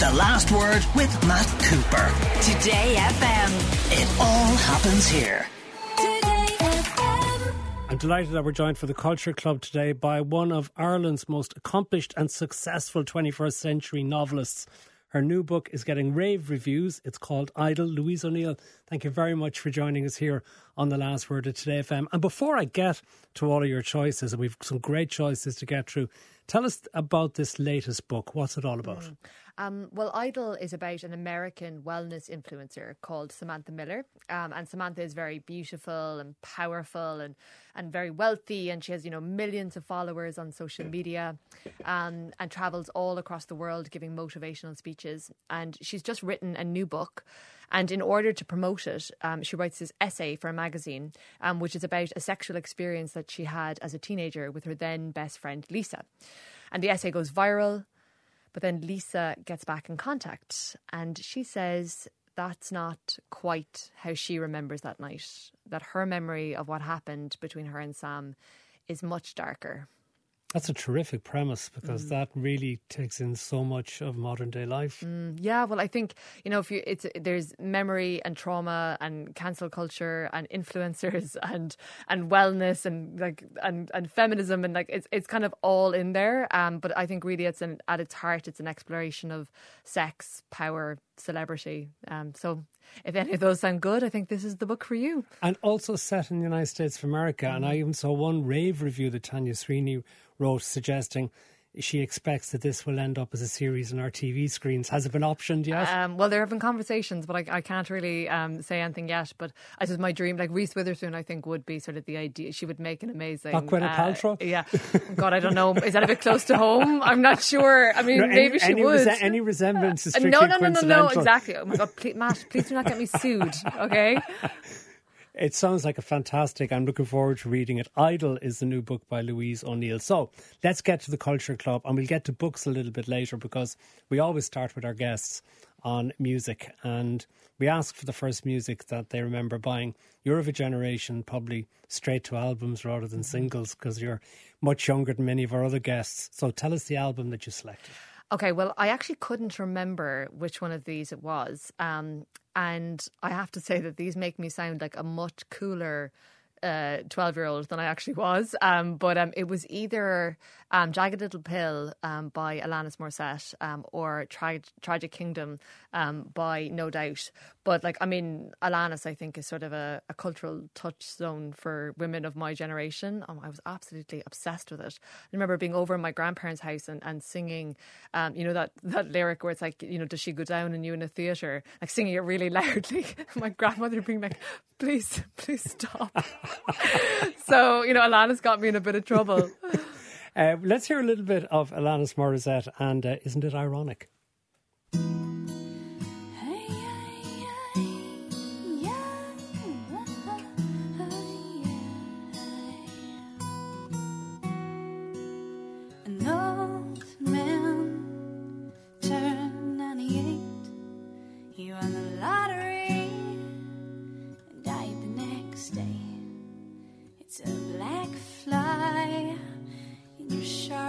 The Last Word with Matt Cooper. Today FM. It all happens here. Today FM. I'm delighted that we're joined for the Culture Club today by one of Ireland's most accomplished and successful 21st century novelists. Her new book is getting rave reviews. It's called Idol. Louise O'Neill, thank you very much for joining us here on The Last Word of Today FM. And before I get to all of your choices, and we've some great choices to get through, tell us about this latest book. What's it all about? Mm. Um, well, Idol is about an American wellness influencer called Samantha Miller. Um, and Samantha is very beautiful and powerful and, and very wealthy. And she has, you know, millions of followers on social media um, and travels all across the world giving motivational speeches. And she's just written a new book. And in order to promote it, um, she writes this essay for a magazine, um, which is about a sexual experience that she had as a teenager with her then best friend, Lisa. And the essay goes viral. But then Lisa gets back in contact and she says that's not quite how she remembers that night. That her memory of what happened between her and Sam is much darker. That's a terrific premise because mm. that really takes in so much of modern day life. Mm, yeah, well, I think you know if you it's there's memory and trauma and cancel culture and influencers and and wellness and like and and feminism and like it's it's kind of all in there. Um, but I think really it's an at its heart it's an exploration of sex, power, celebrity. Um, so if any of those sound good, I think this is the book for you. And also set in the United States of America. Mm. And I even saw one rave review that Tanya Sweeney wrote suggesting she expects that this will end up as a series on our TV screens. Has it been optioned yet? Um, well, there have been conversations, but I, I can't really um, say anything yet. But I just my dream, like Reese Witherspoon, I think would be sort of the idea. She would make an amazing. Not Gwyneth uh, Paltrow. Yeah. God, I don't know. Is that a bit close to home? I'm not sure. I mean, no, maybe she any would. Rese- any resemblance is strictly no, no, no, no, no, no, exactly. Oh my God, please, Matt, please do not get me sued. Okay. It sounds like a fantastic. I'm looking forward to reading it. Idol is the new book by Louise O'Neill. So let's get to the Culture Club and we'll get to books a little bit later because we always start with our guests on music and we ask for the first music that they remember buying. You're of a generation probably straight to albums rather than mm-hmm. singles because you're much younger than many of our other guests. So tell us the album that you selected. Okay, well, I actually couldn't remember which one of these it was. Um, and I have to say that these make me sound like a much cooler 12 uh, year old than I actually was. Um, but um, it was either um, Jagged Little Pill um, by Alanis Morissette um, or Tra- Tragic Kingdom um, by No Doubt. But, like, I mean, Alanis, I think, is sort of a, a cultural touchstone for women of my generation. I was absolutely obsessed with it. I remember being over in my grandparents' house and, and singing, you know, that, that lyric where it's like, you know, does she go down and you in a theatre? Like, singing it really loudly. my grandmother being like, please, please stop. so, you know, Alanis got me in a bit of trouble. Uh, let's hear a little bit of Alanis Morissette, and uh, isn't it ironic?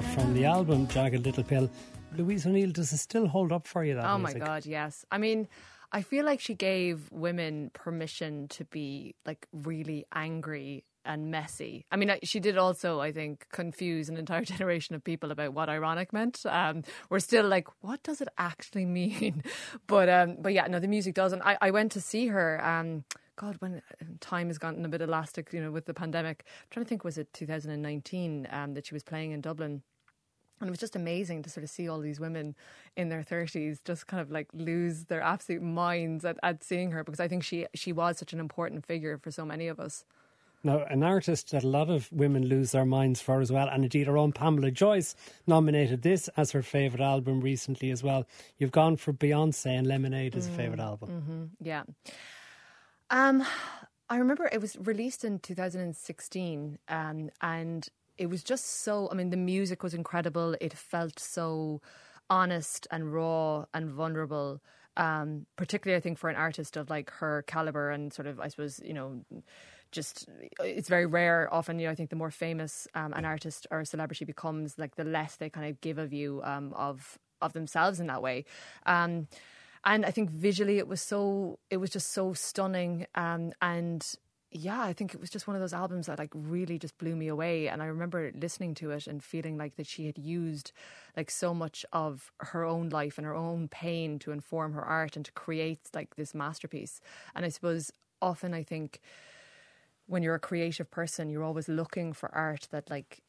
The album Jagged Little Pill. Louise O'Neill, does it still hold up for you? That oh music? my god, yes. I mean, I feel like she gave women permission to be like really angry and messy. I mean, she did also, I think, confuse an entire generation of people about what ironic meant. Um, we're still like, what does it actually mean? But um, but yeah, no, the music doesn't. I, I went to see her. Um, God, when time has gotten a bit elastic, you know, with the pandemic. I'm trying to think, was it 2019 um, that she was playing in Dublin? And it was just amazing to sort of see all these women in their 30s just kind of like lose their absolute minds at, at seeing her because I think she, she was such an important figure for so many of us. Now, an artist that a lot of women lose their minds for as well, and indeed our own Pamela Joyce nominated this as her favourite album recently as well. You've gone for Beyonce and Lemonade as a favourite album. Mm-hmm. Yeah. Um, I remember it was released in 2016, um, and it was just so. I mean, the music was incredible. It felt so honest and raw and vulnerable. Um, particularly, I think for an artist of like her caliber and sort of, I suppose, you know, just it's very rare. Often, you know, I think the more famous um, an artist or a celebrity becomes, like the less they kind of give a view um, of of themselves in that way. Um, and I think visually it was so it was just so stunning um, and yeah, I think it was just one of those albums that like really just blew me away. And I remember listening to it and feeling like that she had used like so much of her own life and her own pain to inform her art and to create like this masterpiece. And I suppose often I think when you're a creative person, you're always looking for art that like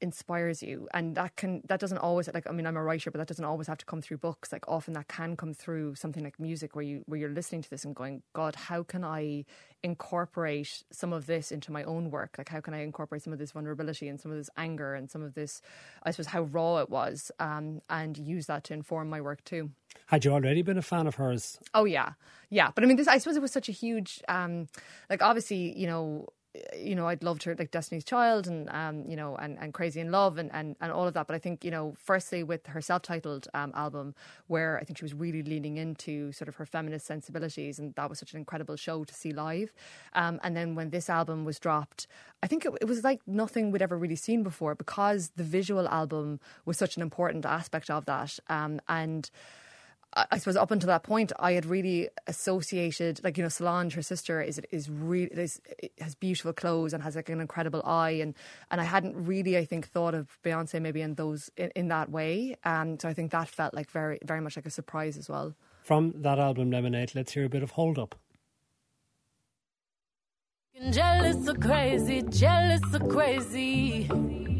inspires you. And that can that doesn't always like i mean i'm a writer but that doesn't always have to come through books. Like often that can come through something like music where you where you're listening to this and going god how can i incorporate some of this into my own work? Like how can i incorporate some of this vulnerability and some of this anger and some of this i suppose how raw it was um, and use that to inform my work too. Had you already been a fan of hers? Oh yeah. Yeah. But i mean this i suppose it was such a huge um, like obviously you know you know, I'd loved her like Destiny's Child and um, you know, and, and Crazy in Love and, and, and all of that. But I think, you know, firstly with her self titled um, album where I think she was really leaning into sort of her feminist sensibilities and that was such an incredible show to see live. Um, and then when this album was dropped, I think it, it was like nothing we'd ever really seen before because the visual album was such an important aspect of that. Um, and I suppose up until that point, I had really associated, like you know, Solange, her sister, is is really is, has beautiful clothes and has like an incredible eye, and and I hadn't really, I think, thought of Beyonce maybe in those in, in that way. Um, so I think that felt like very very much like a surprise as well. From that album, Lemonade, let's hear a bit of Hold Up. Jealous or crazy, jealous or crazy.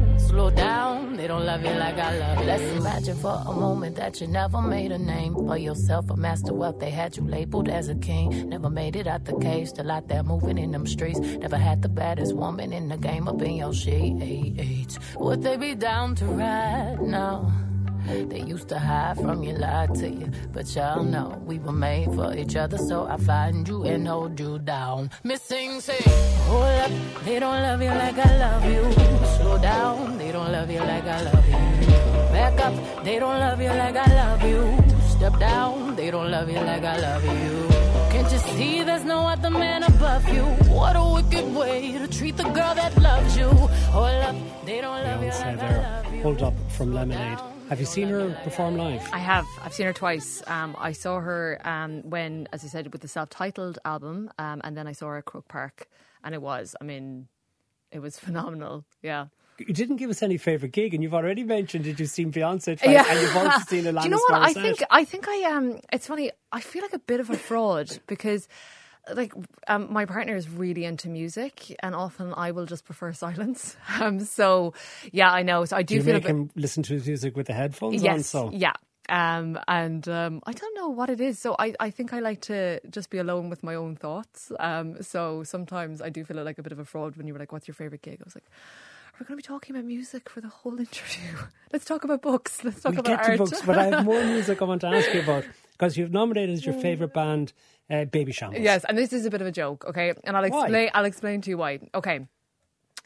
slow down. They don't love you like I love you. Let's imagine for a moment that you never made a name for yourself, a master wealth. They had you labeled as a king. Never made it out the cage, still out there moving in them streets. Never had the baddest woman in the game up in your sheets. Would they be down to ride now? They used to hide from you, lie to you. But y'all know we were made for each other, so I find you and hold you down. Missing, say, hold up, they don't love you like I love you. Slow down, they don't love you like I love you. Back up, they don't love you like I love you. Step down, they don't love you like I love you. Can't you see there's no other man above you? What a wicked way to treat the girl that loves you. Hold up, they don't love you like I love you. Hold up from Lemonade. Have you seen her perform live? I have. I've seen her twice. Um, I saw her um, when, as I said, with the self-titled album, um, and then I saw her at Croke Park, and it was. I mean, it was phenomenal. Yeah. You didn't give us any favourite gig, and you've already mentioned that you've seen Beyonce twice, yeah. and you've also seen Alanis Do you know what? I think I think I um. It's funny. I feel like a bit of a fraud because like um, my partner is really into music, and often I will just prefer silence. Um, so yeah, I know. So I do, do you feel make bit, him listen to his music with the headphones yes, on. So yeah. Um, and um, I don't know what it is. So I, I think I like to just be alone with my own thoughts. Um, so sometimes I do feel like a bit of a fraud when you were like, "What's your favorite gig?" I was like, we're going to be talking about music for the whole interview. Let's talk about books. Let's talk we'll about get art. to books, but I have more music I want to ask you about because you've nominated as your favourite band uh, Babyshambles. Yes, and this is a bit of a joke, okay? And I'll explain. I'll explain to you why. Okay.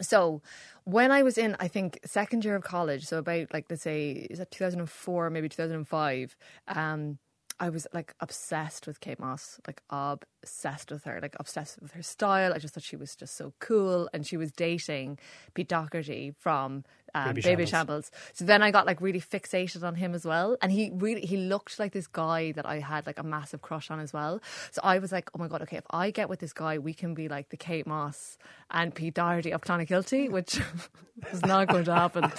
So when I was in, I think second year of college, so about like let's say is that 2004, maybe 2005. Um, I was like obsessed with Kate Moss, like obsessed with her, like obsessed with her style. I just thought she was just so cool, and she was dating Pete Doherty from um, Baby Baby, Shambles. Shambles. So then I got like really fixated on him as well, and he really he looked like this guy that I had like a massive crush on as well. So I was like, oh my god, okay, if I get with this guy, we can be like the Kate Moss and Pete Doherty of Clonakilty, which is not going to happen.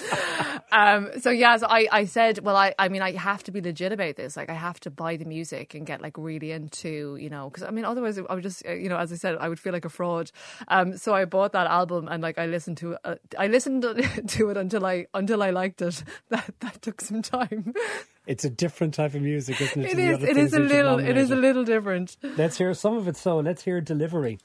um, so yeah, so I, I said, well, I, I mean, I have to be legit about this. Like, I have to buy the music and get like really into, you know, because I mean, otherwise I would just, uh, you know, as I said, I would feel like a fraud. Um, so I bought that album and like I listened to, uh, I listened to it until I until I liked it. That that took some time. It's a different type of music, isn't it? It is. It is a little. It is a little different. Let's hear some of it. So let's hear delivery.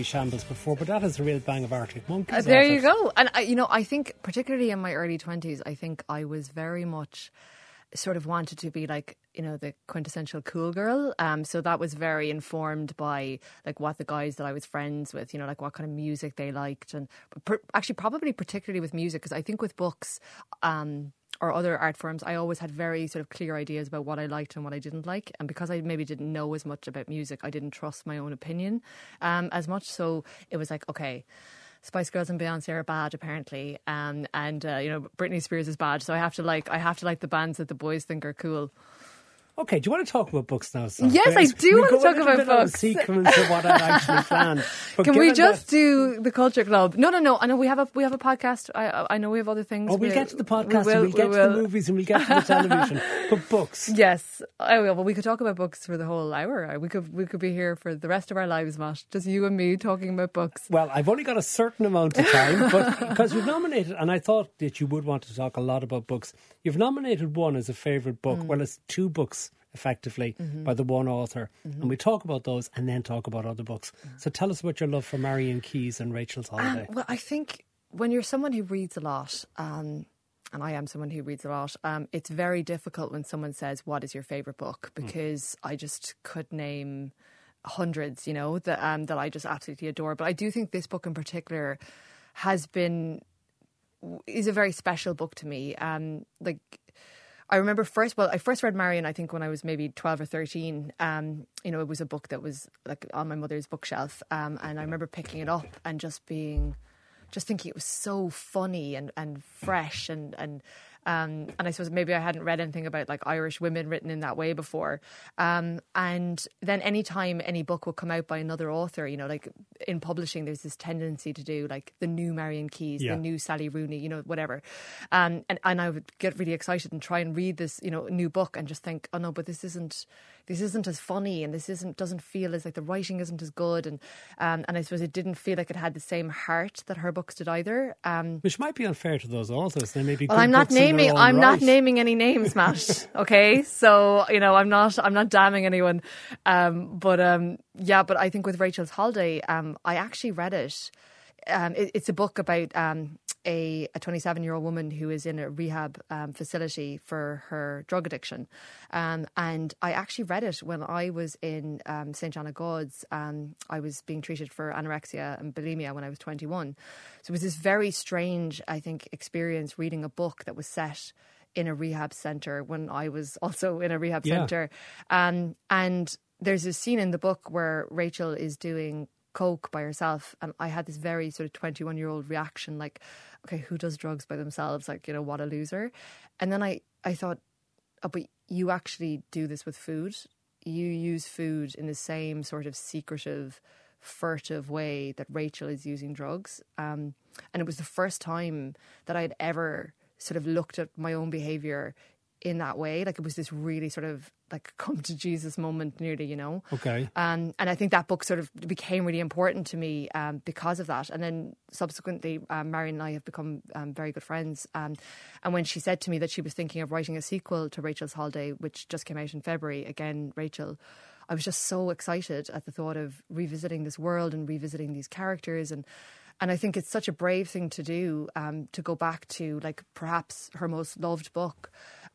Been interested in Babyshambles before, but that is a real bang of Arctic Monkeys. Uh, there you go. And I, you know, I think particularly in my early twenties, I think I was very much sort of wanted to be like you know the quintessential cool girl um so that was very informed by like what the guys that i was friends with you know like what kind of music they liked and per- actually probably particularly with music because i think with books um or other art forms, I always had very sort of clear ideas about what I liked and what I didn't like. And because I maybe didn't know as much about music, I didn't trust my own opinion um, as much. So it was like, okay, Spice Girls and Beyonce are bad apparently, um, and uh, you know Britney Spears is bad. So I have to like I have to like the bands that the boys think are cool. Okay, do you want to talk about books now? Sam? Yes, I do want to talk about bit out of books. sequence of what I'd actually planned. Can we just that- do the culture club? No, no, no. I know we have a we have a podcast. I I know we have other things. Oh, we'll We- get to the we podcast will- and we'll get we to the movies and we'll get to the television. but books. Yes, I will. Well, we could talk about books for the whole hour. We could we could be here for the rest of our lives, Matt. Just you and me talking about books. Well, I've only got a certain amount of time, but because you've nominated, and I thought that you would want to talk a lot about books. You've nominated one as a favourite book. Hmm. Well, it's two books effectively by the one author, and we talk about those and then talk about other books. So tell us about your love for Marian Keyes and Rachel's Holiday. Um, well, I think when you're someone who reads a lot, um, and I am someone who reads a lot, um, it's very difficult when someone says, "What is your favorite book?" Because I just could name hundreds, you know, that um, that I just absolutely adore. But I do think this book in particular has been is a very special book to me. Um, like I remember first, well, I first read Marian, I think when I was maybe 12 or 13. Um, you know, it was a book that was like on my mother's bookshelf. Um, and I remember picking it up and just being, just thinking it was so funny and, and fresh and, and, um, and I suppose maybe I hadn't read anything about like Irish women written in that way before. Um, and then anytime any book would come out by another author, you know, like in publishing, there's this tendency to do like the new Marian Keyes, Yeah. the new Sally Rooney, you know, whatever. Um, and, and I would get really excited and try and read this, you know, new book and just think, oh no, but this isn't, this isn't as funny and this isn't, doesn't feel as like the writing isn't as good. And, um, and I suppose it didn't feel like it had the same heart that her books did either. Um, Which might be unfair to those authors. They may be well, good I'm not their naming. I'm not naming any names, Matt. Okay, so you know, I'm not. I'm not damning anyone. Um, but um, yeah, but I think with Rachel's Holiday, um, I actually read it. Um, it, it's a book about um, a a 27 year old woman who is in a rehab um, facility for her drug addiction, um, and I actually read it when I was in um, St John of God's. Um, I was being treated for anorexia and bulimia when I was 21, so it was this very strange, I think, experience reading a book that was set in a rehab center when I was also in a rehab Yeah. center, um, and there's a scene in the book where Rachel is doing coke by herself, and I had this very sort of 21 year old reaction, like, okay, who does drugs by themselves? Like, you know, what a loser. And then I, I thought, oh, but you actually do this with food. You use food in the same sort of secretive, furtive way that Rachel is using drugs. Um, and it was the first time that I'd ever sort of looked at my own behavior in that way. Like it was this really sort of like come to Jesus moment, nearly, you know. Okay. Um, and I think that book sort of became really important to me um, because of that. And then subsequently, um, Marian and I have become um, very good friends. Um, and when she said to me that she was thinking of writing a sequel to Rachel's Holiday, which just came out in February, again, Rachel. I was just so excited at the thought of revisiting this world and revisiting these characters and and I think it's such a brave thing to do um, to go back to like perhaps her most loved book.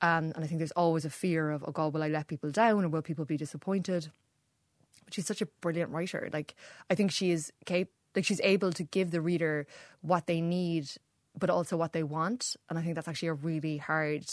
Um, and I think there's always a fear of, oh God, will I let people down or will people be disappointed? But she's such a brilliant writer. Like I think she is cap- like she's able to give the reader what they need, but also what they want. And I think that's actually a really hard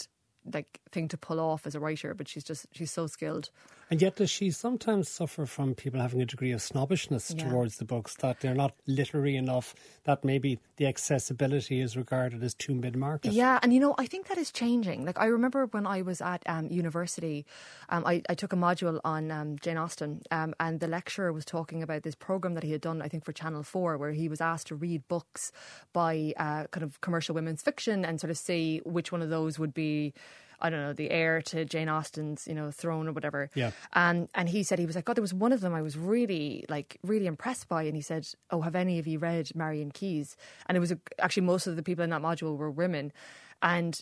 like thing to pull off as a writer. But she's just she's so skilled. And yet, does she sometimes suffer from people having a degree of snobbishness Yeah. towards the books that they're not literary enough? That maybe the accessibility is regarded as too mid-market. Yeah, and you know, I think that is changing. Like I remember when I was at um, university, um, I, I took a module on um, Jane Austen, um, and the lecturer was talking about this program that he had done, I think, for Channel Four, where he was asked to read books by uh, kind of commercial women's fiction and sort of see which one of those would be. I don't know, the heir to Jane Austen's, you know, throne or whatever. Yeah. Um, and he said he was like, God, there was one of them I was really like really impressed by, and he said, Oh, have any of you read Marian Keyes? And it was a, actually most of the people in that module were women, and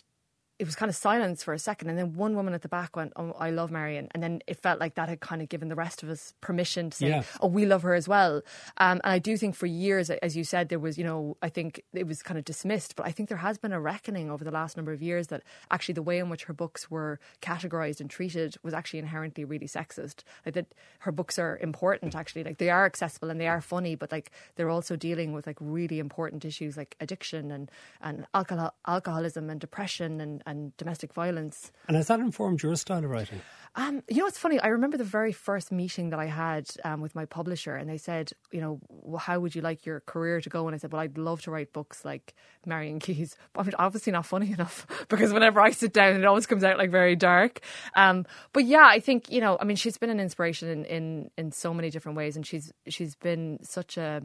it was kind of silence for a second, and then one woman at the back went, "Oh, I love Marian," and then it felt like that had kind of given the rest of us permission to say, Yeah. "Oh, we love her as well." Um, and I do think for years, as you said, there was, you know, I think it was kind of dismissed, but I think there has been a reckoning over the last number of years that actually the way in which her books were categorized and treated was actually inherently really sexist. Like that, her books are important, actually, like they are accessible and they are funny, but like they're also dealing with like really important issues like addiction and and alcohol, alcoholism and depression and and domestic violence. And has that informed your style of writing? Um, you know, it's funny. I remember the very first meeting that I had um, with my publisher, and they said, you know, well, how would you like your career to go? And I said, well, I'd love to write books like Marian Keyes, but I'm obviously not funny enough because whenever I sit down, it always comes out like very dark. Um, but yeah, I think you know, I mean, she's been an inspiration in in, in so many different ways, and she's she's been such a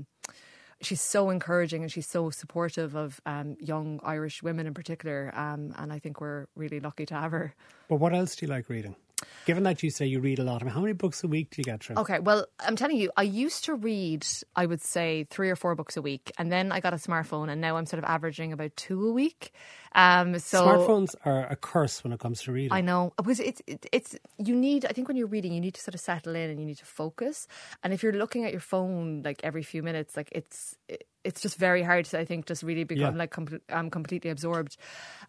she's so encouraging and she's so supportive of um, young Irish women in particular. Um, and I think we're really lucky to have her. But what else do you like reading? Given that you say you read a lot, I mean, how many books a week do you get through? Okay, well, I'm telling you, I used to read, I would say, three or four books a week, and then I got a smartphone, and now I'm sort of averaging about two a week. Um, so Smartphones are a curse when it comes to reading. I know because it's it, it's you need. I think when you're reading, you need to sort of settle in and you need to focus. And if you're looking at your phone like every few minutes, like it's it, it's just very hard to I think just really become Yeah. like com- um, completely absorbed.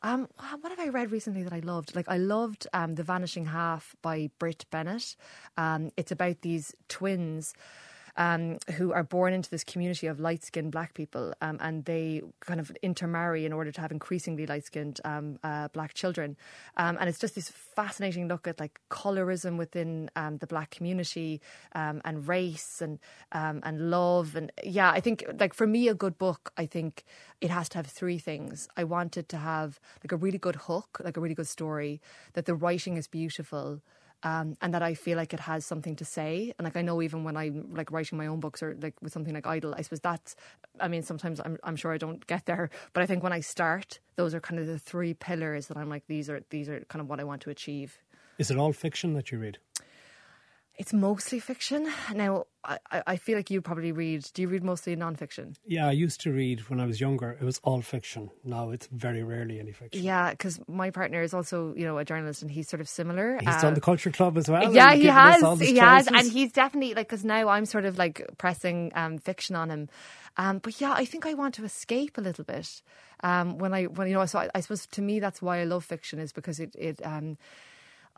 Um, what have I read recently that I loved? Like I loved um, The Vanishing Half by Brit Bennett. Um, it's about these twins um, who are born into this community of light skinned black people um, and they kind of intermarry in order to have increasingly light skinned um, uh, black children. Um, and it's just this fascinating look at like colorism within um, the black community and race and and love. And yeah, I think like for me, a good book, I think it has to have three things. I want it to have like a really good hook, like a really good story, that the writing is beautiful um, and that I feel like it has something to say. And like I know even when I'm like writing my own books or like with something like Idol, I suppose that's. I mean, sometimes I'm I'm sure I don't get there, but I think when I start, those are kind of the three pillars that I'm like these are these are kind of what I want to achieve. Is it all fiction that you read? It's mostly fiction. Now, I, I feel like you probably read. Do you read mostly non-fiction? Yeah, I used to read when I was younger. It was all fiction. Now it's very rarely any fiction. Yeah, because my partner is also you know a journalist, and he's sort of similar. He's Uh, done the Culture Club as well. Yeah, he has. He has, and he's definitely like because now I'm sort of like pressing um, fiction on him. Um, but yeah, I think I want to escape a little bit. Um, when I when you know, so I, I suppose to me that's why I love fiction is because it it.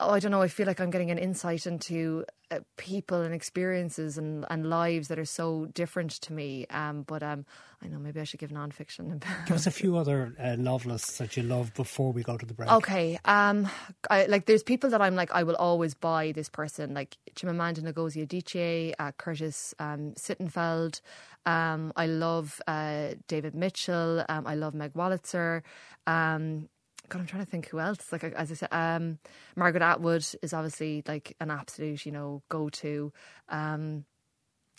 Um, oh, I don't know. I feel like I'm getting an insight into uh, people and experiences and, and lives that are so different to me. Um, but um, I know maybe I should give nonfiction. Give us a few other uh, novelists that you love before we go to the break. Okay. Um, I, like there's people that I'm like I will always buy this person like Chimamanda Ngozi Adichie, uh, Curtis um, Sittenfeld. Um, I love uh, David Mitchell. Um, I love Meg Wolitzer. God, I'm trying to think who else. Like as I said, um, Margaret Atwood is obviously like an absolute, you know, go to. Um,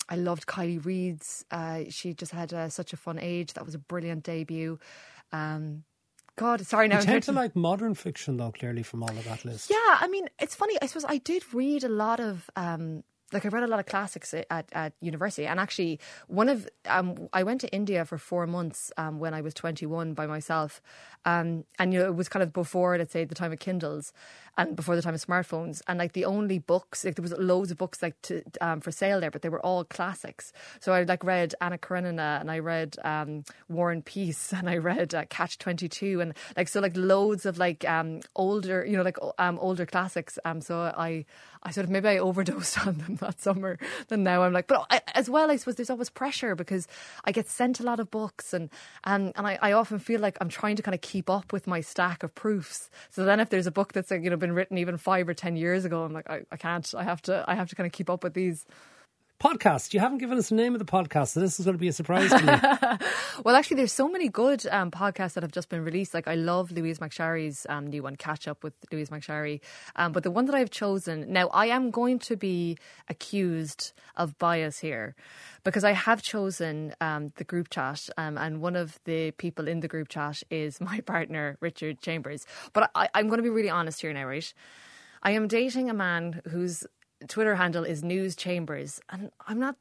I loved Kiley Reid's. Uh, she just had uh, such a fun age. That was a brilliant debut. Um, God, sorry now. You tend to like modern fiction, though, clearly from all of that list. yeah, I mean, it's funny. I suppose I did read a lot of. Um, like I read a lot of classics at, at university, and actually, one of um, I went to India for four months um, when I was twenty one by myself, um, and you know it was kind of before, let's say, the time of Kindles, and before the time of smartphones, and like the only books, like there was loads of books like to, um, for sale there, but they were all classics. So I like read Anna Karenina, and I read um, War and Peace, and I read uh, Catch Twenty Two, and like so like loads of like um, older, you know, like um, older classics. Um, so I I sort of maybe I overdosed on them that summer. Then now I'm like, but I, as well, I suppose there's always pressure because I get sent a lot of books, and and and I, I often feel like I'm trying to kind of keep up with my stack of proofs. So then if there's a book that's like, you know been written even five or ten years ago, I'm like, I, I can't. I have to. I have to kind of keep up with these. Podcast. You haven't given us the name of the podcast, so this is going to be a surprise to me. Well, actually, there's so many good um, podcasts that have just been released. Like, I love Louise McSharry's um, new one, Catch Up with Louise McSharry. Um, but the one that I've chosen, now I am going to be accused of bias here because I have chosen um, the group chat, um, and one of the people in the group chat is my partner, Richard Chambers. But I, I'm going to be really honest here now, right? I am dating a man whose Twitter handle is News Chambers, and I'm not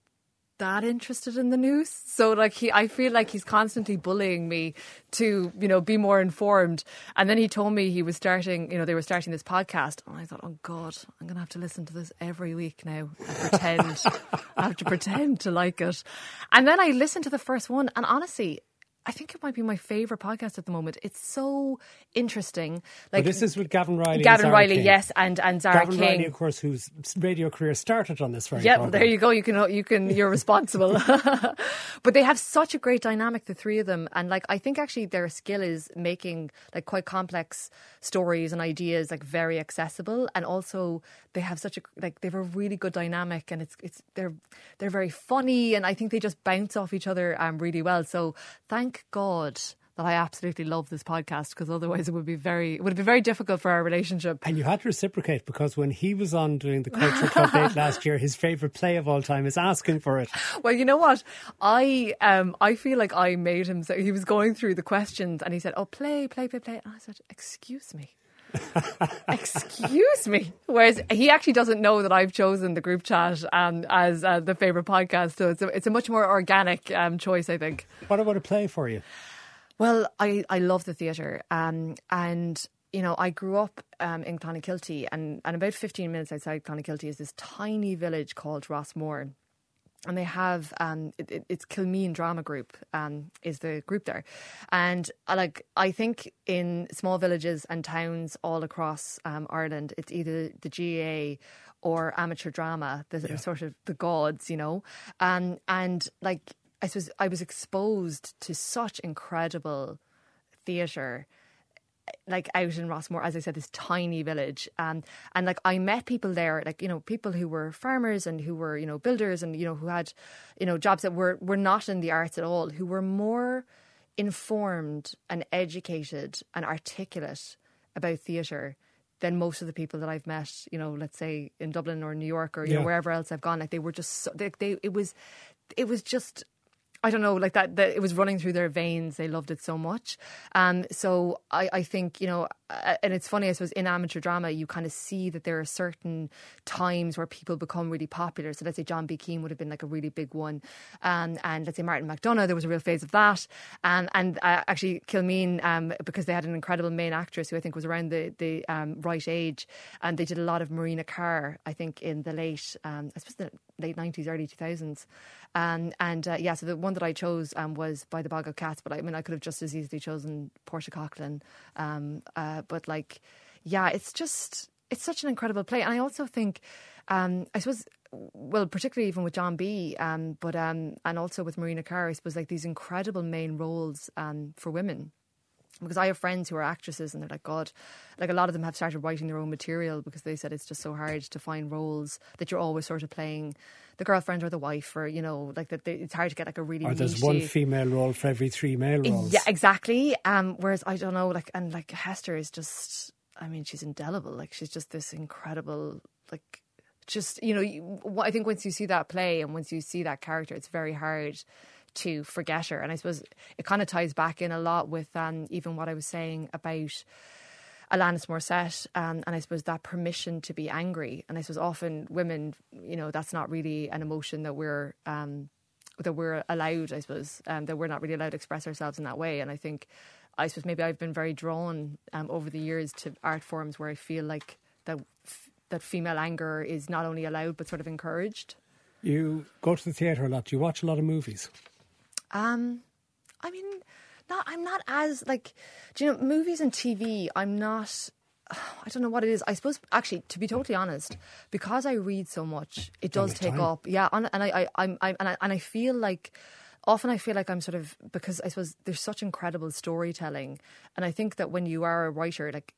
that interested in the news. So like he I feel like he's constantly bullying me to, you know, be more informed. And then he told me he was starting, you know, they were starting this podcast. And I thought, oh God, I'm gonna have to listen to this every week now and pretend I have to pretend to like it. And then I listened to the first one and honestly I think it might be my favourite podcast at the moment. It's so interesting. Like but this is with Gavan Reilly. and Gavan Reilly, King. yes, and and Zara Gavan King. Reilly, of course, whose radio career started on this very Yeah, program. there you go. You can you can you're responsible. but they have such a great dynamic, the three of them, and like I think actually their skill is making like quite complex stories and ideas like very accessible, and also they have such a like they have a really good dynamic, and it's it's they're they're very funny, and I think they just bounce off each other um really well. So thank God. That I absolutely love this podcast because otherwise it would be very it would be very difficult for our relationship. And you had to reciprocate because when he was on doing the Culture Club date last year, his favourite play of all time is asking for it. Well, you know what? I um I feel like I made him say he was going through the questions and he said, "Oh, play, play, play, play." And I said, "Excuse me." Excuse me. Whereas he actually doesn't know that I've chosen the group chat um, as uh, the favorite podcast, so it's a, it's a much more organic um, choice, I think. What about a play for you? Well, I, I love the theatre. Um, and, you know, I grew up um, in Clonakilty, and, and about 15 minutes outside Clonakilty is this tiny village called Rossmore. And they have um, it, it- it's Kilmeen Drama Group um, is the group there, and I like I think in small villages and towns all across um, Ireland, it's either the GAA or amateur drama that are sort of the gods, you know, um, and like I suppose I was exposed to such incredible theatre like out in Rossmore, as I said, this tiny village. Um, and like I met people there, like, you know, people who were farmers and who were, you know, builders and, you know, who had, you know, jobs that were, were not in the arts at all, who were more informed and educated and articulate about theatre than most of the people that I've met, you know, let's say in Dublin or New York or, you know, wherever else I've gone. Like they were just, so, they, they, it was, it was just I don't know, like that, that it was running through their veins. They loved it so much. Um, so I, I think, you know, uh, and it's funny, I suppose, in amateur drama, you kind of see that there are certain times where people become really popular. So let's say John B. Keane would have been like a really big one. Um, and let's say Martin McDonagh, there was a real phase of that. Um, and uh, actually, Kilmeen, um, because they had an incredible main actress who I think was around the, the um, right age. And they did a lot of Marina Carr, I think, in the late, um, I suppose, the late 90s, early 2000s. Um, and uh, yeah, so the one that I chose um, was By the Bog of Cats, but I mean, I could have just as easily chosen Portia Coughlan. Um, uh, but like, yeah, it's just, it's such an incredible play, and I also think, um, I suppose, well, particularly even with John B, um, but um, and also with Marina Carr, I suppose like these incredible main roles for women. Because I have friends who are actresses and they're like, God, like a lot of them have started writing their own material because they said it's just so hard to find roles that you're always sort of playing the girlfriend or the wife or, you know, like that it's hard to get like a really Or there's one female role for every three male roles. yeah, exactly. Um, whereas I don't know, like, and like Hester is just, I mean, she's indelible. Like, she's just this incredible, like, just you know, you, I think once you see that play and once you see that character, it's very hard to forget her. And I suppose it kind of ties back in a lot with um, even what I was saying about. Alanis Morissette, um, and I suppose that permission to be angry. And I suppose often women, you know, that's not really an emotion that we're um, that we're allowed. I suppose um, that we're not really allowed to express ourselves in that way. And I think, I suppose maybe I've been very drawn um, over the years to art forms where I feel like that that female anger is not only allowed but sort of encouraged. You go to the theatre a lot. You watch a lot of movies? Um, I mean, not. I'm not as like, do you know, movies and TV. I'm not. I don't know what it is. I suppose actually, to be totally honest, because I read so much, it does take time. up. Yeah, and, and I, I, I'm, I'm, and I, and I feel like. Often I feel like I'm sort of because I suppose there's such incredible storytelling, and I think that when you are a writer, like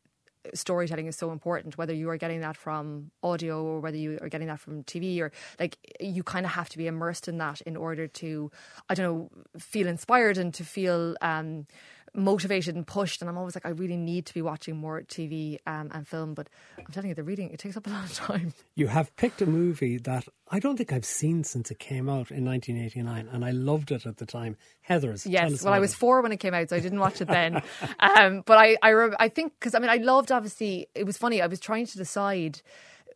storytelling is so important whether you are getting that from audio or whether you are getting that from TV or like you kind of have to be immersed in that in order to I don't know feel inspired and to feel um motivated and pushed and I'm always like I really need to be watching more TV um, and film but I'm telling you the reading it takes up a lot of time You have picked a movie that I don't think I've seen since it came out in 1989, and I loved it at the time. Heathers. Yes, well, I was four when it came out, so I didn't watch it then. um, but I, I, I think because I mean, I loved. Obviously, it was funny. I was trying to decide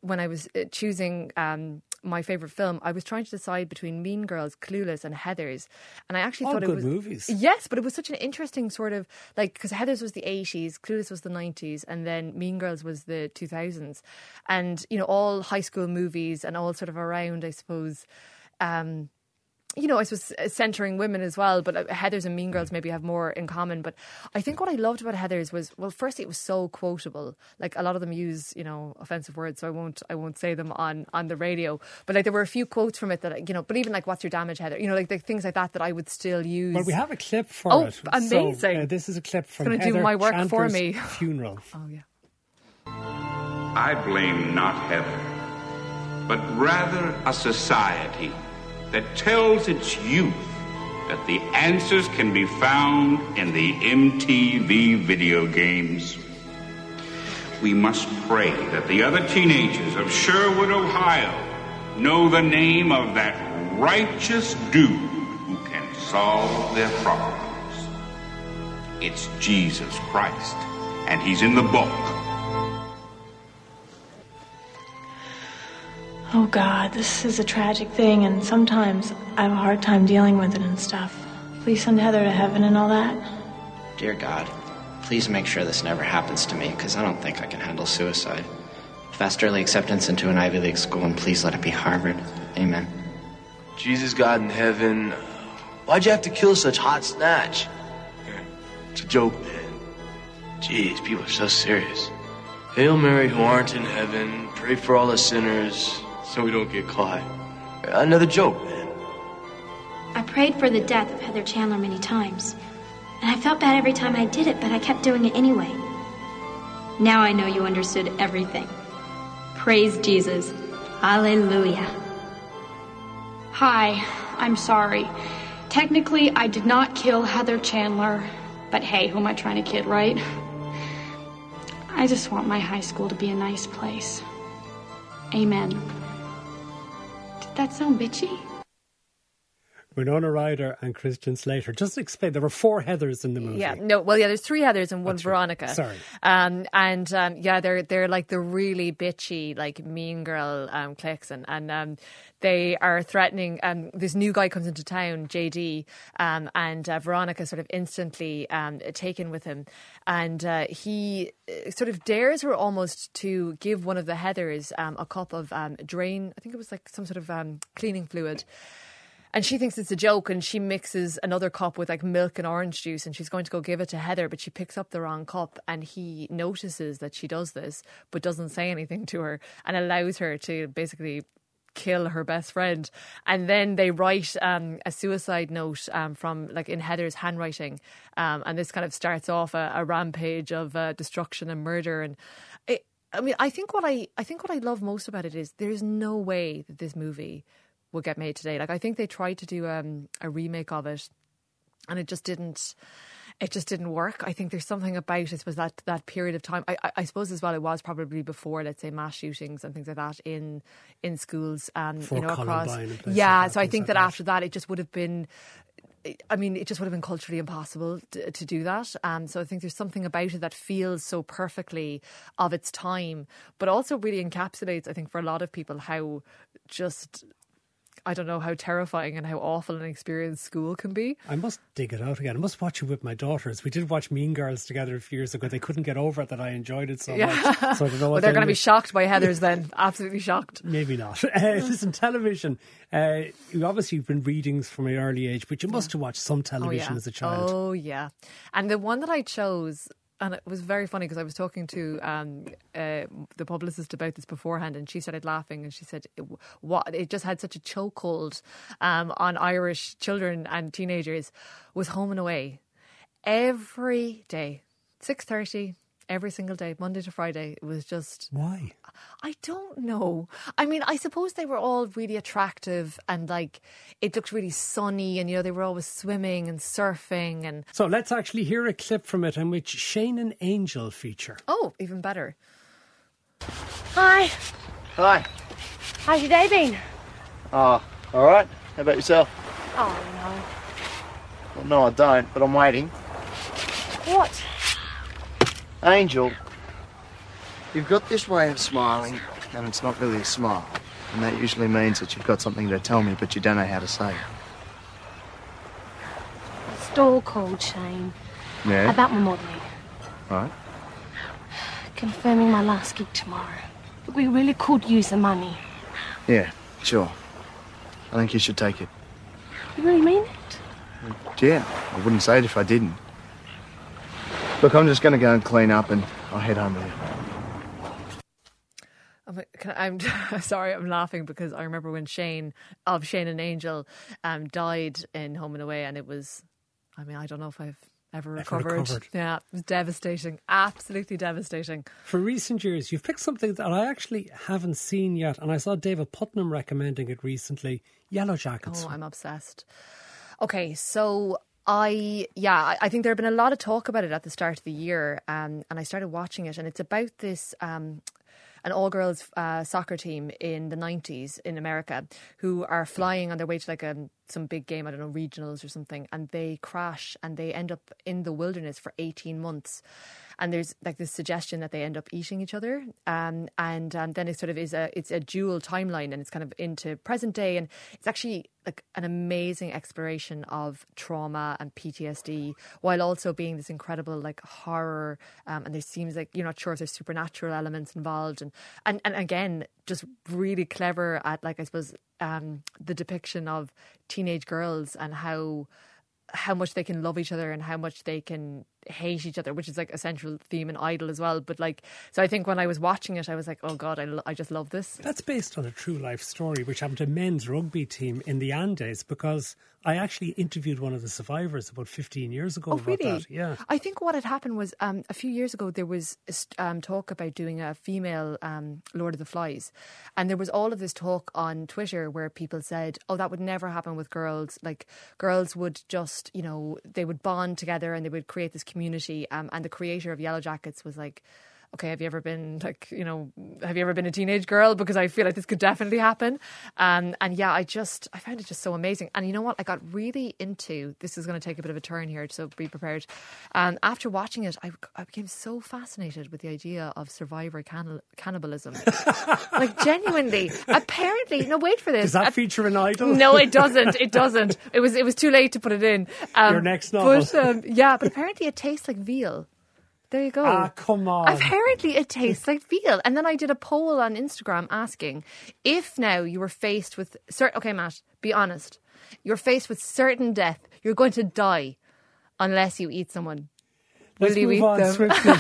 when I was uh, choosing um, my favorite film. I was trying to decide between Mean Girls, Clueless, and Heathers, and I actually All thought it was movies. Yes, but it was such an interesting sort of like because Heathers was the eighties, Clueless was the nineties, and then Mean Girls was the two thousands, and you know all high school movies and all sort of around, I suppose. Um, you know, I suppose uh, centering women as well, but uh, Heathers and Mean Girls maybe have more in common. But I think what I loved about Heathers was, well, firstly, it was so quotable. Like a lot of them use, you know, offensive words, so I won't, I won't say them on on the radio. But like there were a few quotes from it that, I- you know, but even like "What's your damage, Heather?" You know, like the things like that that I would still use. Well, we have a clip for Oh, it. So, amazing. uh, this is a clip from gonna do Heather my work for me. funeral. Oh yeah. I blame not heaven, but rather a society that tells its youth that the answers can be found in the MTV video games. We must pray that the other teenagers of Sherwood, Ohio know the name of that righteous dude who can solve their problems. It's Jesus Christ, and he's in the book. Oh God, this is a tragic thing, and sometimes I have a hard time dealing with it and stuff. Please send Heather to heaven and all that. Dear God, please make sure this never happens to me, because I don't think I can handle suicide. Fast early acceptance into an Ivy League school, and please let it be Harvard. Amen. Jesus God in heaven, why'd you have to kill such hot snatch? It's a joke, man. Jeez, people are so serious. Hail Mary, who aren't in heaven, pray for all the sinners so we don't get caught. Another joke, man. I prayed for the death of Heather Chandler many times, and I felt bad every time I did it, but I kept doing it anyway. Now I know you understood everything. Praise Jesus. Hallelujah. Hi, I'm sorry. Technically, I did not kill Heather Chandler, but hey, who am I trying to kid, right? I just want my high school to be a nice place. Amen. That sound bitchy? Winona Ryder and Christian Slater. Just explain, there were four Heathers in the movie. Yeah, no, well, yeah, there's three Heathers and one Veronica. Sorry. Um, and um, yeah, they're they're like the really bitchy, like mean girl um, cliques, and and um, they are threatening. Um, this new guy comes into town, JD, um, and uh, Veronica sort of instantly um, taken with him, and uh, he uh, sort of dares her almost to give one of the Heathers um, a cup of um, drain. I think it was like some sort of um, cleaning fluid. And she thinks it's a joke and she mixes another cup with like milk and orange juice and she's going to go give it to Heather but she picks up the wrong cup and he notices that she does this but doesn't say anything to her and allows her to basically kill her best friend. And then they write um, a suicide note um, from like in Heather's handwriting. Um, and this kind of starts off a, a rampage of uh, destruction and murder. And it, I mean I think what I I think what I love most about it is there's no way that this movie will get made today like I think they tried to do um, a remake of it and it just didn't it just didn't work. I think there's something about it was that that period of time. I, I, I, suppose as well it was probably before, let's say, mass shootings and things like that in in schools and Before you know across. Yeah, like so I think that, that. after that it just would have been. I mean, it just would have been culturally impossible to, to do that. Um, so I think there's something about it that feels so perfectly of its time, but also really encapsulates, I think, for a lot of people, how just I don't know how terrifying and how awful an experience school can be. I must dig it out again. I must watch it with my daughters. We did watch Mean Girls together a few years ago. They couldn't get over it that I enjoyed it so Yeah. much. So I don't know well, they're going to be shocked by Heathers then. Absolutely shocked. Maybe not. Uh, listen, television. Uh, you obviously have been readings from an early age, but you must have watched some television oh, yeah. as a child. Oh yeah, and the one that I chose. And it was very funny because I was talking to um, uh, the publicist about this beforehand, and she started laughing, and she said, it, "What? It just had such a chokehold um, on Irish children and teenagers." Was Home and Away every day, six thirty, every single day, Monday to Friday. It was just Why? I don't know. I mean, I suppose they were all really attractive and like it looked really sunny and you know they were always swimming and surfing and So let's actually hear a clip from it in which Shane and Angel feature. oh, even better. Hi, Hi. how's your day been? Oh, all right. How about yourself? Oh no. Well, no, I don't, but I'm waiting. What? Angel, you've got this way of smiling, and it's not really a smile. And that usually means that you've got something to tell me, but you don't know how to say it. Store called Shane Yeah? about my modelling, Right. confirming my last gig tomorrow. But we really could use the money. Yeah, sure. I think you should take it. You really mean it? Yeah, I wouldn't say it if I didn't. Look, I'm just going to go and clean up, and I'll head home with you. I'm, can I, I'm sorry, I'm laughing because I remember when Shane of Shane and Angel um, died in Home and Away, and it was, I mean, I don't know if I've ever recovered. recovered. Yeah, it was devastating, absolutely devastating. For recent years, you've picked something that I actually haven't seen yet, and I saw David Puttnam recommending it recently Yellowjackets. Oh, I'm obsessed. Okay, so I yeah, I, think there have been a lot of talk about it at the start of the year, um, and I started watching it, and it's about this. Um, an all girls uh, soccer team in the 90s in America who are flying on their way to like a, some big game, I don't know, regionals or something, and they crash and they end up in the wilderness for 18 months. And there's like this suggestion that they end up eating each other, um, and um, then it sort of is a it's a dual timeline, and it's kind of into present day, and it's actually like an amazing exploration of trauma and PTSD, while also being this incredible like horror. Um, and there seems like you're not sure if there's supernatural elements involved, and and and again, just really clever at like I suppose um, the depiction of teenage girls and how how much they can love each other and how much they can hate each other, which is like a central theme in Idol as well. But like, so I think when I was watching it, I was like, oh god, I, lo- I just love this. That's based on a true life story which happened to a men's rugby team in the Andes because I actually interviewed one of the survivors about 15 years ago Oh, about really? that. Yeah. I think what had happened was um, a few years ago there was um, talk about doing a female um, Lord of the Flies, and there was all of this talk on Twitter where people said, "Oh, that would never happen with girls. Like girls would just, you know, they would bond together and they would create this community." Um, and the creator of Yellowjackets was like. Okay, have you ever been like you know? Have you ever been a teenage girl? Because I feel like this could definitely happen. Um, and yeah, I just I found it just so amazing. And you know what? I got really into. This is going to take a bit of a turn here, so be prepared. Um, after watching it, I, I became so fascinated with the idea of survivor canni- cannibalism. like genuinely, apparently. No, wait for this. Does that feature an idol? no, it doesn't. It doesn't. It was it was too late to put it in. Um, Your next novel. But um, yeah, but apparently it tastes like veal. There you go. Ah, come on. Apparently it tastes like veal. And then I did a poll on Instagram asking if now you were faced with certain. Okay, Matt, be honest. You're faced with certain death. You're going to die unless you eat someone. Will Let's you move eat on them? swiftly.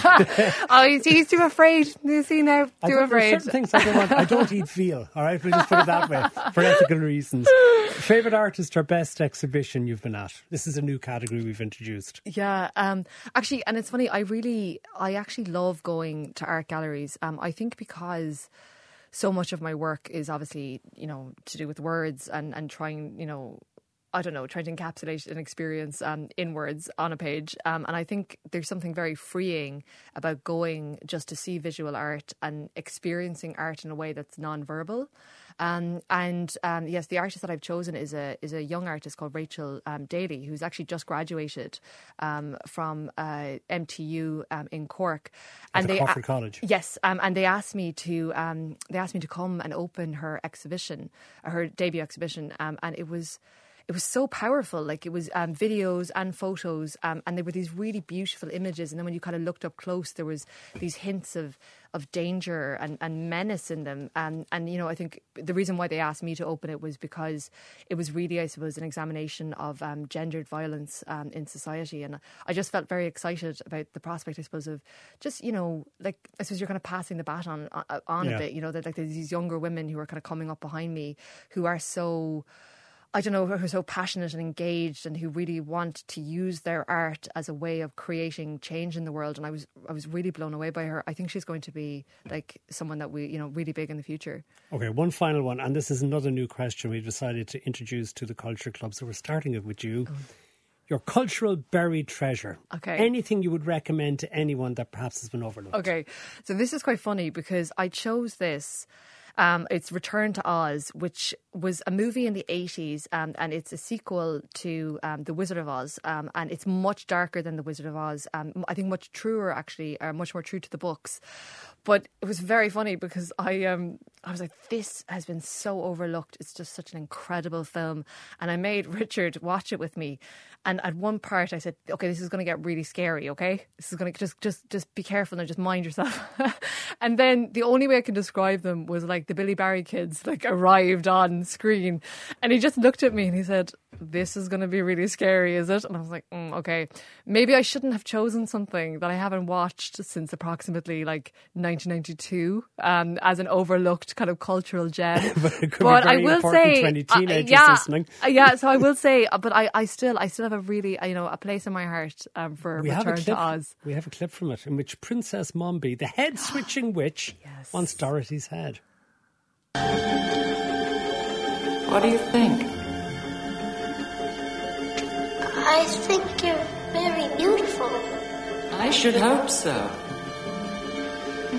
oh, he's, he's too afraid. You see now, too don't, afraid. certain things I don't want. I don't eat veal. All right, we'll just put it that way for ethical reasons. Favorite artist or best exhibition you've been at? This is a new category we've introduced. Yeah, um, actually, and it's funny. I really, I actually love going to art galleries. Um, I think because so much of my work is obviously, you know, to do with words and and trying, you know. I don't know, trying to encapsulate an experience um, in words on a page. Um, and I think there's something very freeing about going just to see visual art and experiencing art in a way that's non-verbal. Um, and um, yes, the artist that I've chosen is a is a young artist called Rachel um, Daly, who's actually just graduated um, from uh, MTU um, in Cork. At the they Crawford College. Yes, um, and they asked me to um, they asked me to come and open her exhibition, her debut exhibition, um, and it was it was so powerful. Like it was um, videos and photos, um, and there were these really beautiful images. And then when you kind of looked up close, there was these hints of of danger and, and menace in them. And and you know, I think the reason why they asked me to open it was because it was really, I suppose, an examination of um, gendered violence um, in society. And I just felt very excited about the prospect, I suppose, of just you know, like I suppose you're kind of passing the baton on, on Yeah. a bit. You know, that like there's these younger women who are kind of coming up behind me who are so. I don't know, who are so passionate and engaged and who really want to use their art as a way of creating change in the world. And I was I was really blown away by her. I think she's going to be like someone that we, you know, really big in the future. Okay, one final one, and this is another new question we decided to introduce to the Culture Club. So we're starting it with you. Oh. Your cultural buried treasure. Okay. Anything you would recommend to anyone that perhaps has been overlooked? Okay, so this is quite funny because I chose this. Um, it's Return to Oz, which was a movie in the 80s, um, and it's a sequel to um, The Wizard of Oz. Um, and it's much darker than The Wizard of Oz. Um, I think much truer, actually, or much more true to the books. But it was very funny because I um I was like, this has been so overlooked. It's just such an incredible film. And I made Richard watch it with me. And at one part I said, Okay, this is gonna get really scary, okay? This is gonna just just just be careful and just mind yourself. and then the only way I can describe them was like the Billy Barry kids like arrived on screen and he just looked at me and he said, This is gonna be really scary, is it? And I was like, mm, okay. Maybe I shouldn't have chosen something that I haven't watched since approximately like 1992 um, as an overlooked kind of cultural gem. But it could be very important to any uh, yeah, listening. uh, yeah. So I will say, uh, but I, I still, I still have a really, uh, you know, a place in my heart um, for We have, a Return clip, to Oz. we have a clip from it in which Princess Mombi, the head switching witch, wants Dorothy's head. What do you think? I think you're very beautiful. I should hope so.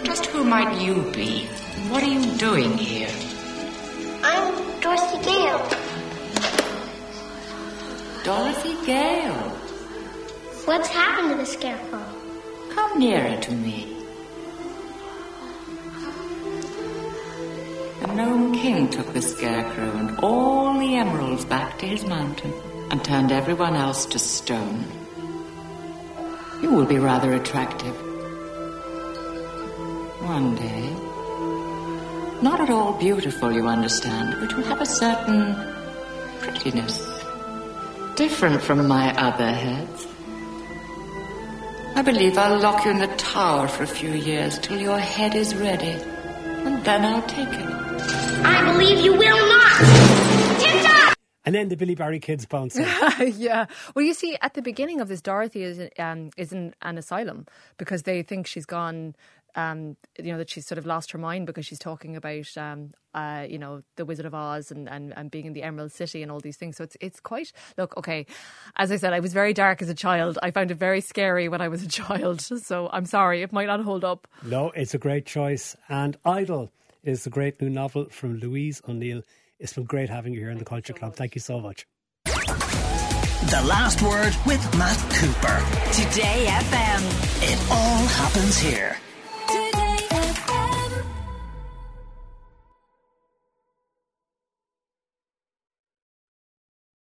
Just who might you be? What are you doing here? I'm Dorothy Gale. Dorothy Gale. What's happened to the scarecrow? Come nearer to me. The Gnome King took the scarecrow and all the emeralds back to his mountain and turned everyone else to stone. You will be rather attractive. One day. Not at all beautiful, you understand, but you have a certain prettiness. Different from my other heads. I believe I'll lock you in the tower for a few years till your head is ready. And then I'll take it. I believe you will not. Tip-top! And then the Billy Barry kids bounce yeah. Well, you see, at the beginning of this, Dorothy is um, is in an asylum because they think she's gone. Um, you know that she's sort of lost her mind because she's talking about, um, uh, you know, the Wizard of Oz and, and, and being in the Emerald City and all these things. So it's it's quite look okay. As I said, I was very dark as a child. I found it very scary when I was a child. So I'm sorry, it might not hold up. No, it's a great choice. And Idol is the great new novel from Louise O'Neill. It's been great having you here in the Culture Club. Thank you so much. The last word with Matt Cooper. Today FM. It all happens here.